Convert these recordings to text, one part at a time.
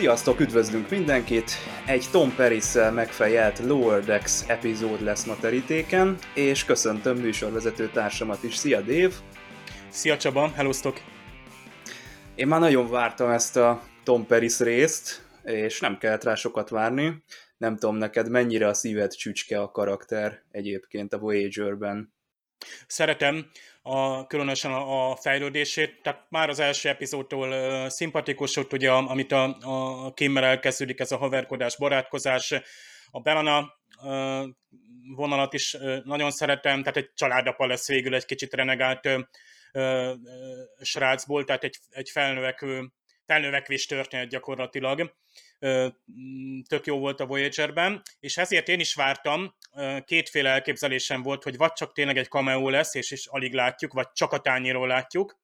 Sziasztok, üdvözlünk mindenkit! Egy Tom paris megfejelt Lower Decks epizód lesz ma terítéken, és köszöntöm műsorvezető társamat is. Szia, Dave! Szia Csaba, hellóztok! Én már nagyon vártam ezt a Tom Paris részt, és nem kellett rá sokat várni. Nem tudom neked, mennyire a szíved csücske a karakter egyébként a Voyager-ben. Szeretem a, különösen a, a fejlődését, tehát már az első epizódtól uh, szimpatikus ott, ugye, amit a, a Kimmel elkezdődik, ez a haverkodás, barátkozás, a Belana uh, vonalat is uh, nagyon szeretem, tehát egy családapa lesz végül egy kicsit renegált uh, uh, srácból, tehát egy, egy felnövekvő, felnövekvés történet gyakorlatilag. Tök jó volt a Voyager-ben, és ezért én is vártam, kétféle elképzelésem volt, hogy vagy csak tényleg egy cameo lesz, és, és alig látjuk, vagy csak a tányéról látjuk,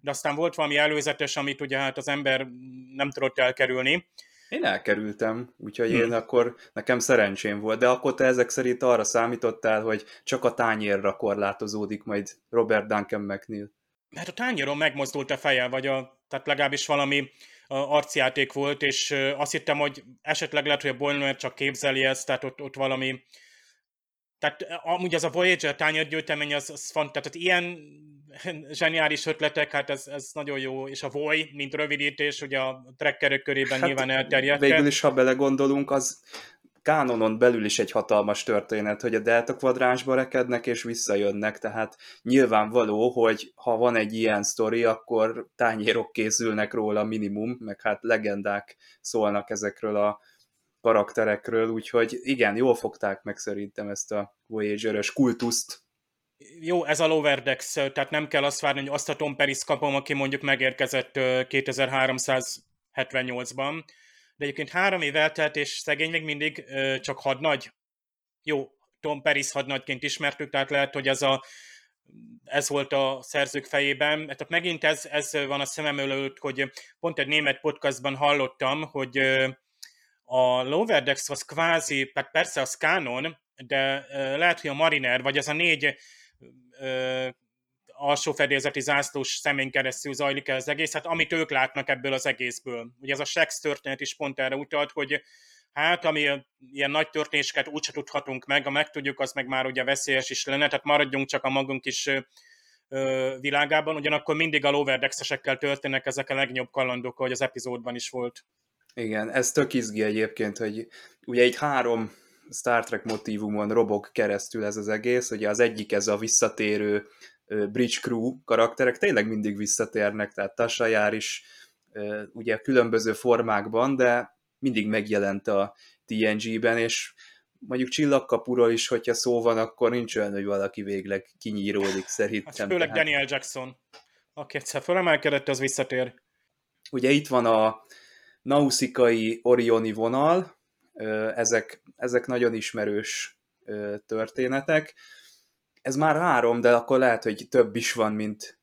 de aztán volt valami előzetes, amit ugye hát az ember nem tudott elkerülni. Én elkerültem, úgyhogy hmm. én akkor nekem szerencsém volt, de akkor te ezek szerint arra számítottál, hogy csak a tányérra korlátozódik majd Robert Duncan McNeil. Hát a tányéron megmozdult a feje, vagy a, tehát legalábbis valami arcjáték volt, és azt hittem, hogy esetleg lehet, hogy a Bollner csak képzeli ezt, tehát ott, ott valami tehát amúgy az a Voyager tányérgyűjtemény, az, az fant, tehát ilyen zseniális ötletek, hát ez, ez nagyon jó, és a Voy, mint rövidítés, ugye a trekkerek körében hát nyilván elterjedt. Végül is, ha belegondolunk, az kánonon belül is egy hatalmas történet, hogy a delta kvadránsba rekednek és visszajönnek, tehát nyilvánvaló, hogy ha van egy ilyen sztori, akkor tányérok készülnek róla minimum, meg hát legendák szólnak ezekről a karakterekről, úgyhogy igen, jól fogták meg szerintem ezt a Voyager-ös kultuszt. Jó, ez a Lower Decks, tehát nem kell azt várni, hogy azt a Tom Paris kapom, aki mondjuk megérkezett 2378-ban, de egyébként három év eltelt, és szegény még mindig csak hadnagy. Jó, Tom Paris hadnagyként ismertük, tehát lehet, hogy ez, a, ez volt a szerzők fejében. Tehát megint ez, ez van a szemem előtt, hogy pont egy német podcastban hallottam, hogy a Lower Decks az kvázi, tehát persze az kánon, de lehet, hogy a Mariner, vagy ez a négy alsó fedélzeti zászlós szemén keresztül zajlik el az egész, hát amit ők látnak ebből az egészből. Ugye ez a Shex történet is pont erre utalt, hogy hát ami ilyen nagy történéseket úgyse tudhatunk meg, ha megtudjuk, az meg már ugye veszélyes is lenne, tehát maradjunk csak a magunk is ö, világában, ugyanakkor mindig a loverdexesekkel történnek ezek a legnagyobb kalandok, hogy az epizódban is volt. Igen, ez tök izgi egyébként, hogy ugye egy három Star Trek motivumon robog keresztül ez az egész, ugye az egyik ez a visszatérő Bridge Crew karakterek tényleg mindig visszatérnek, tehát Tasha jár is ugye különböző formákban, de mindig megjelent a TNG-ben, és mondjuk csillagkapuról is, hogyha szó van, akkor nincs olyan, hogy valaki végleg kinyíródik szerintem. Hát főleg tehát... Daniel Jackson, aki egyszer fölemelkedett, az visszatér. Ugye itt van a nauszikai Orioni vonal, ezek, ezek nagyon ismerős történetek, ez már három, de akkor lehet, hogy több is van, mint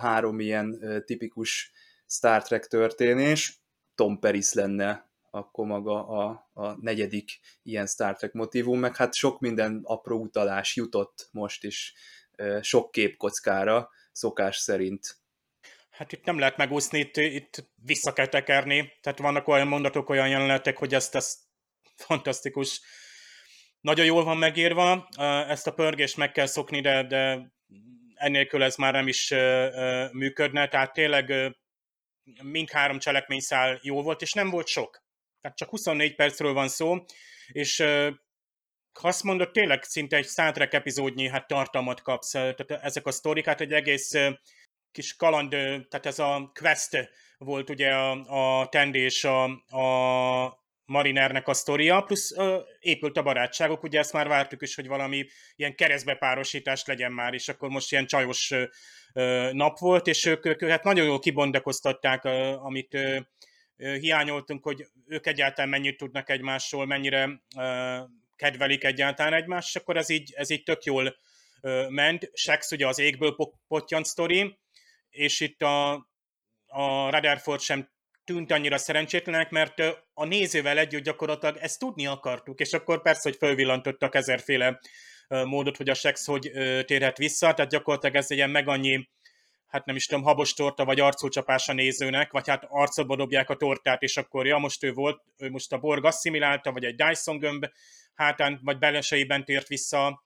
három ilyen tipikus Star Trek történés. Tom Paris lenne akkor maga a, a negyedik ilyen Star Trek motivum, meg hát sok minden apró utalás jutott most is sok képkockára, szokás szerint. Hát itt nem lehet megúszni, itt, itt vissza kell tekerni, tehát vannak olyan mondatok, olyan jelenetek, hogy ezt, ezt fantasztikus nagyon jól van megírva, ezt a pörgést meg kell szokni, de, de ennélkül ez már nem is működne, tehát tényleg mindhárom cselekményszál jó volt, és nem volt sok. Tehát csak 24 percről van szó, és ha azt mondod, tényleg szinte egy Star epizódnyi hát tartalmat kapsz. Tehát ezek a sztorik, hát egy egész kis kaland, tehát ez a quest volt ugye a, a tendés a, a Marinernek a sztoria, plusz ö, épült a barátságok, ugye ezt már vártuk is, hogy valami ilyen keresztbepárosítást legyen már, és akkor most ilyen csajos ö, nap volt, és ők, ők hát nagyon jól kibondakoztatták, ö, amit ö, hiányoltunk, hogy ők egyáltalán mennyit tudnak egymásról, mennyire ö, kedvelik egyáltalán egymást, és akkor ez így, ez így tök jól ö, ment. Sex ugye az égből pottyant sztori, és itt a, a Rutherford sem tűnt annyira szerencsétlenek, mert a nézővel együtt gyakorlatilag ezt tudni akartuk, és akkor persze, hogy fölvillantottak ezerféle módot, hogy a sex hogy térhet vissza, tehát gyakorlatilag ez egy ilyen meg annyi hát nem is tudom, habos torta, vagy arcúcsapás a nézőnek, vagy hát arcodba dobják a tortát, és akkor ja, most ő volt, ő most a borg asszimilálta, vagy egy Dyson gömb hátán, vagy beleseiben tért vissza,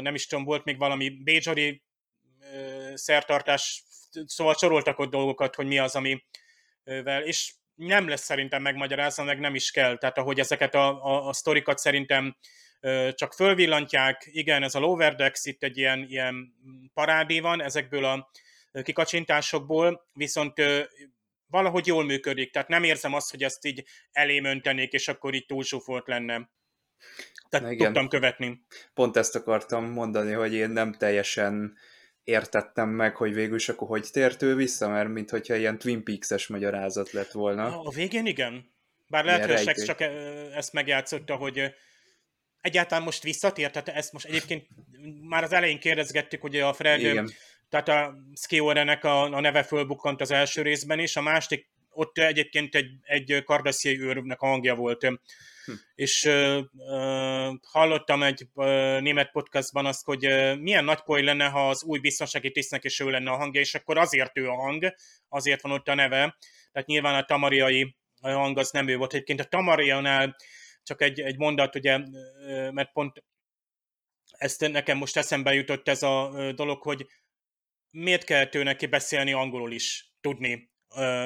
nem is tudom, volt még valami Bézsori szertartás, szóval soroltak ott dolgokat, hogy mi az, amivel, és nem lesz szerintem megmagyarázva, meg nem is kell. Tehát ahogy ezeket a, a, a sztorikat szerintem csak fölvillantják, igen, ez a Lower Decks, itt egy ilyen, ilyen parádé van ezekből a kikacsintásokból, viszont valahogy jól működik, tehát nem érzem azt, hogy ezt így elém öntenék, és akkor így túlsúfolt lenne. Tehát igen. tudtam követni. Pont ezt akartam mondani, hogy én nem teljesen értettem meg, hogy végül is akkor hogy tért ő vissza, mert mintha ilyen Twin Peaks-es magyarázat lett volna. A végén igen. Bár lehet, hogy Sex csak ezt megjátszotta, hogy egyáltalán most visszatért, tehát ezt most egyébként már az elején kérdezgettük, hogy a Fred, igen. tehát a Skiorenek a, a neve fölbukkant az első részben is, a másik ott egyébként egy, egy kardasziai őrnek a hangja volt. Hm. És uh, hallottam egy uh, német podcastban azt, hogy uh, milyen nagy poly lenne, ha az új biztonsági tisztnek is ő lenne a hangja, és akkor azért ő a hang, azért van ott a neve. Tehát nyilván a tamariai hang az nem ő volt. Egyébként a tamarianál csak egy, egy mondat, ugye, mert pont ezt nekem most eszembe jutott ez a dolog, hogy miért kellett ő neki beszélni angolul is, tudni,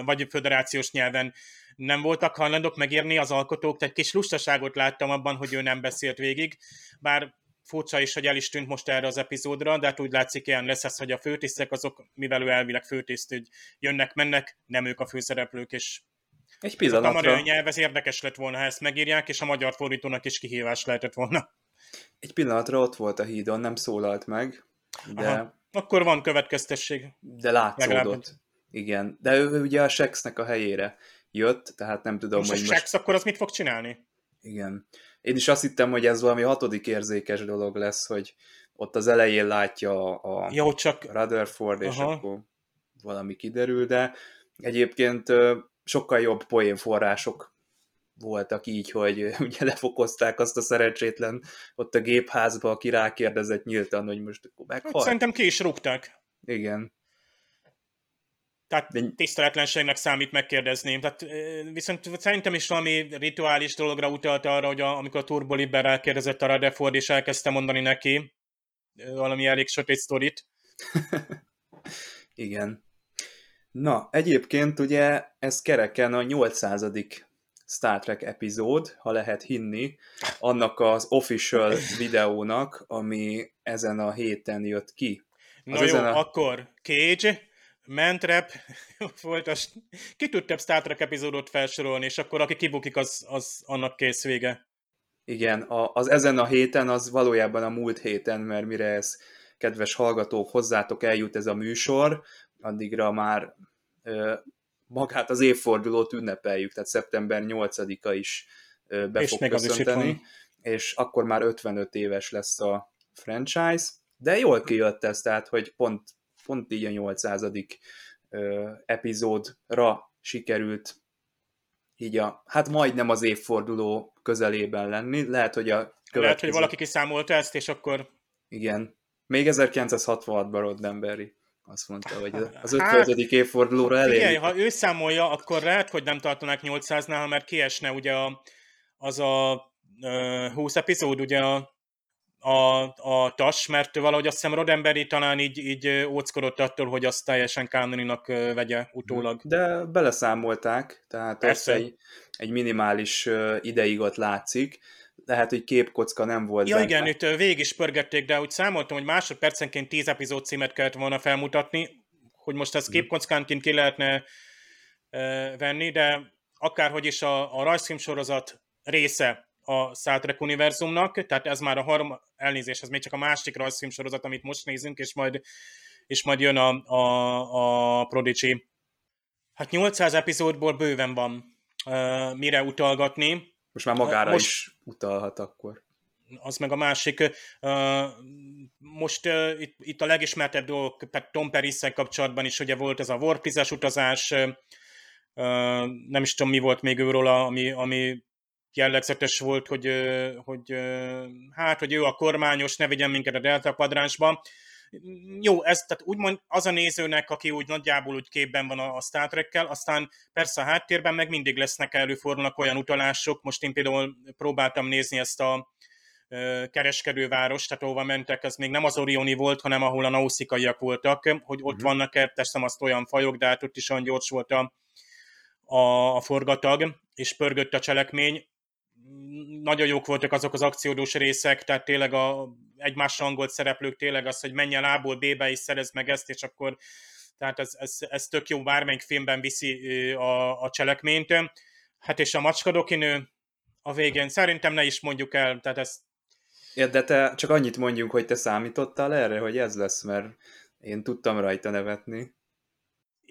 vagy föderációs nyelven. Nem voltak hajlandók megírni az alkotók, egy kis lustaságot láttam abban, hogy ő nem beszélt végig, bár furcsa is, hogy el is tűnt most erre az epizódra, de hát úgy látszik ilyen lesz ez, hogy a főtisztek azok, mivel ő elvileg főtiszt, hogy jönnek, mennek, nem ők a főszereplők, és egy pillanatra. A magyar nyelv, ez érdekes lett volna, ha ezt megírják, és a magyar fordítónak is kihívás lehetett volna. Egy pillanatra ott volt a hídon, nem szólalt meg, de... Aha. Akkor van következtesség. De látszódott. Legalább. Igen, de ő ugye a Sexnek a helyére jött, tehát nem tudom, most hogy a Sex akkor az mit fog csinálni? Igen. Én is azt hittem, hogy ez valami hatodik érzékes dolog lesz, hogy ott az elején látja a Jó, csak... Rutherford, és Aha. akkor valami kiderül, de egyébként sokkal jobb poénforrások voltak így, hogy ugye lefokozták azt a szerencsétlen ott a gépházba, aki rákérdezett nyíltan, hogy most akkor meghalt. Hát, szerintem ki is rúgták. Igen. Tehát De... tiszteletlenségnek számít megkérdezni. Tehát, viszont szerintem is valami rituális dologra utalt arra, hogy a, amikor a Turbo Liberál kérdezett a Rutherford, és elkezdte mondani neki valami elég sötét sztorit. Igen. Na, egyébként ugye ez kereken a 800. Star Trek epizód, ha lehet hinni, annak az official videónak, ami ezen a héten jött ki. Az Na jó, a... akkor Cage, Mentrep, folytas. Ki tud több Star Trek epizódot felsorolni, és akkor aki kibukik, az, az annak kész vége. Igen, az ezen a héten az valójában a múlt héten, mert mire ez kedves hallgatók, hozzátok eljut ez a műsor, addigra már ö, magát az évfordulót ünnepeljük, tehát szeptember 8-a is ö, be és fog köszönteni, és akkor már 55 éves lesz a franchise, de jól kijött ez, tehát hogy pont, pont így a 800. Ö, epizódra sikerült így a, hát majdnem az évforduló közelében lenni. Lehet, hogy a következő... Lehet, hogy valaki kiszámolta ezt, és akkor... Igen. Még 1966-ban Roddenberry azt mondta, hogy az 50. Hát, évfordulóra elég. Igen, ha ő számolja, akkor lehet, hogy nem tartanák 800-nál, mert kiesne ugye a, az a uh, 20 epizód, ugye a, a, a TAS, mert valahogy azt hiszem Rodemberi talán így, így óckodott attól, hogy azt teljesen kánoninak vegye utólag. De beleszámolták, tehát az egy, egy minimális ideig ott látszik, lehet, hogy képkocka nem volt Ja benne. igen, itt végig is pörgették, de úgy számoltam, hogy másodpercenként 10 epizód címet kellett volna felmutatni, hogy most ezt mhm. képkockánként ki lehetne venni, de akárhogy is a, a rajzfilm sorozat része a Star Trek univerzumnak, tehát ez már a harm, elnézés, ez még csak a másik rajzfilm sorozat, amit most nézünk, és majd, és majd jön a, a, a Prodigy. Hát 800 epizódból bőven van uh, mire utalgatni, most már magára most, is utalhat akkor. Az meg a másik. Most itt, itt a legismertebb dolgok, Tom paris kapcsolatban is ugye volt ez a Warp utazás, nem is tudom mi volt még őről, ami, ami jellegzetes volt, hogy, hogy hát, hogy ő a kormányos, ne vigyen minket a Delta kvadránsba. jó, ez tehát úgymond az a nézőnek, aki úgy nagyjából úgy képben van a, a Star Trek-kel, aztán persze a háttérben meg mindig lesznek előfordulnak olyan utalások, most én például próbáltam nézni ezt a kereskedőváros, tehát ahova mentek, ez még nem az Orioni volt, hanem ahol a nauszikaiak voltak, hogy ott mm. vannak-e, teszem azt olyan fajok, de hát ott is olyan gyors volt a, a, a forgatag, és pörgött a cselekmény. Nagyon jók voltak azok az akciódós részek, tehát tényleg a egymásra hangolt szereplők tényleg az, hogy menj el A-ból B-be és szerez meg ezt, és akkor tehát ez, ez, ez tök jó, bármelyik filmben viszi a, a cselekményt. Hát és a macskadokinő a végén szerintem ne is mondjuk el, tehát ezt Ja, de te csak annyit mondjunk, hogy te számítottál erre, hogy ez lesz, mert én tudtam rajta nevetni.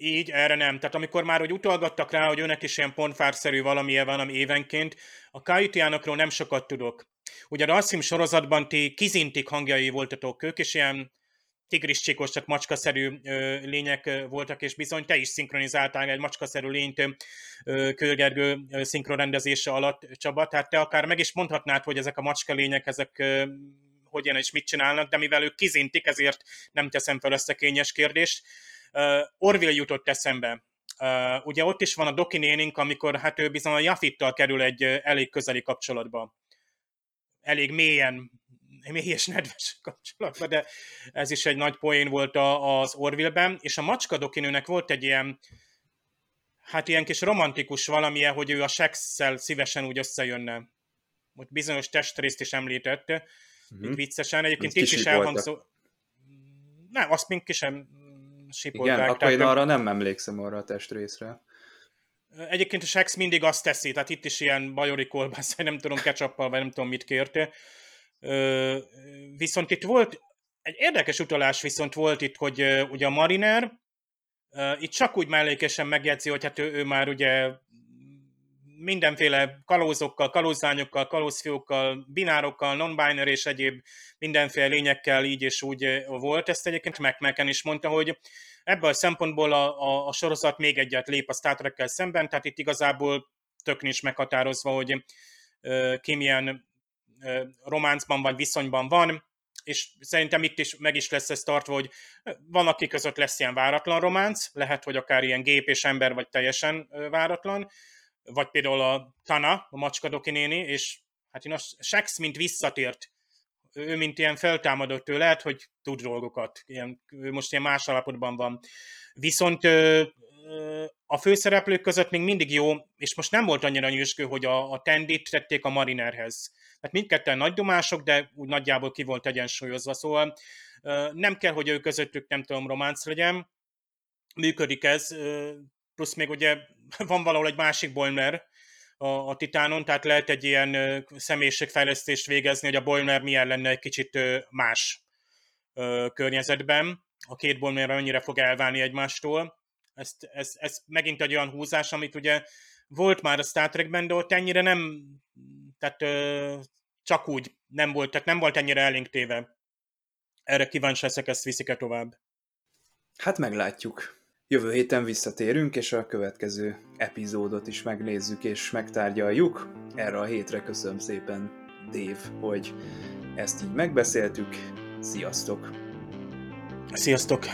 Így, erre nem. Tehát amikor már úgy utalgattak rá, hogy önnek is ilyen pontfárszerű valamilyen van, ami évenként, a Kajutiánokról nem sokat tudok. Ugye a Rassim sorozatban ti kizintik hangjai voltatok ők, és ilyen tigris csíkos, tehát macskaszerű ö, lények ö, voltak, és bizony te is szinkronizáltál egy macskaszerű lényt Kőgergő szinkronrendezése alatt, Csaba, tehát te akár meg is mondhatnád, hogy ezek a macska lények, ezek ö, hogyan és mit csinálnak, de mivel ők kizintik, ezért nem teszem fel ezt a kényes kérdést. Orville jutott eszembe. Uh, ugye ott is van a Doki nénink, amikor hát ő bizony a Jafittal kerül egy elég közeli kapcsolatba. Elég mélyen mély és nedves kapcsolatban, de ez is egy nagy poén volt a, az Orville-ben, és a macska dokinőnek volt egy ilyen hát ilyen kis romantikus valamilyen, hogy ő a sexszel szívesen úgy összejönne. Ott bizonyos testrészt is említette, mm-hmm. itt viccesen. Egyébként itt is elhangzó... Nem, azt még ki sem sipolták. Igen, akkor én arra nem emlékszem arra a testrészre. Egyébként a Sex mindig azt teszi, tehát itt is ilyen bajori kolbász, nem tudom, ketchuppal, vagy nem tudom mit kérte. Viszont itt volt, egy érdekes utalás viszont volt itt, hogy ugye a Mariner itt csak úgy mellékesen megjegyzi, hogy hát ő, ő már ugye mindenféle kalózokkal, kalózányokkal, kalózfiókkal, binárokkal, non-binary és egyéb mindenféle lényekkel így és úgy volt. Ezt egyébként McMacken is mondta, hogy ebből a szempontból a, a, a sorozat még egyet lép a Star trek szemben, tehát itt igazából tök nincs meghatározva, hogy ki milyen románcban vagy viszonyban van, és szerintem itt is meg is lesz ez tartva, hogy van, aki között lesz ilyen váratlan románc, lehet, hogy akár ilyen gép és ember, vagy teljesen váratlan, vagy például a Tana, a macskadoki néni, és hát én a Sex, mint visszatért, ő mint ilyen feltámadott, ő lehet, hogy tud dolgokat, ilyen, ő most ilyen más alapotban van. Viszont a főszereplők között még mindig jó, és most nem volt annyira nyüzsgő, hogy a, a Tendit tették a Marinerhez. Tehát mindketten nagy domások, de úgy nagyjából ki volt egyensúlyozva, szóval nem kell, hogy ő közöttük nem tudom románc legyen, működik ez, plusz még ugye van valahol egy másik Boimler a, a Titánon, tehát lehet egy ilyen személyiségfejlesztést végezni, hogy a Boimler milyen lenne egy kicsit más környezetben. A két Boimler annyira fog elválni egymástól. Ez, ez, ez megint egy olyan húzás, amit ugye volt már a Star Trekben, de ott ennyire nem, tehát csak úgy nem volt, tehát nem volt ennyire elénk. Erre kíváncsi leszek, ezt viszik-e tovább. Hát meglátjuk. Jövő héten visszatérünk, és a következő epizódot is megnézzük és megtárgyaljuk. Erre a hétre köszönöm szépen, Dave, hogy ezt így megbeszéltük. Sziasztok! Sziasztok!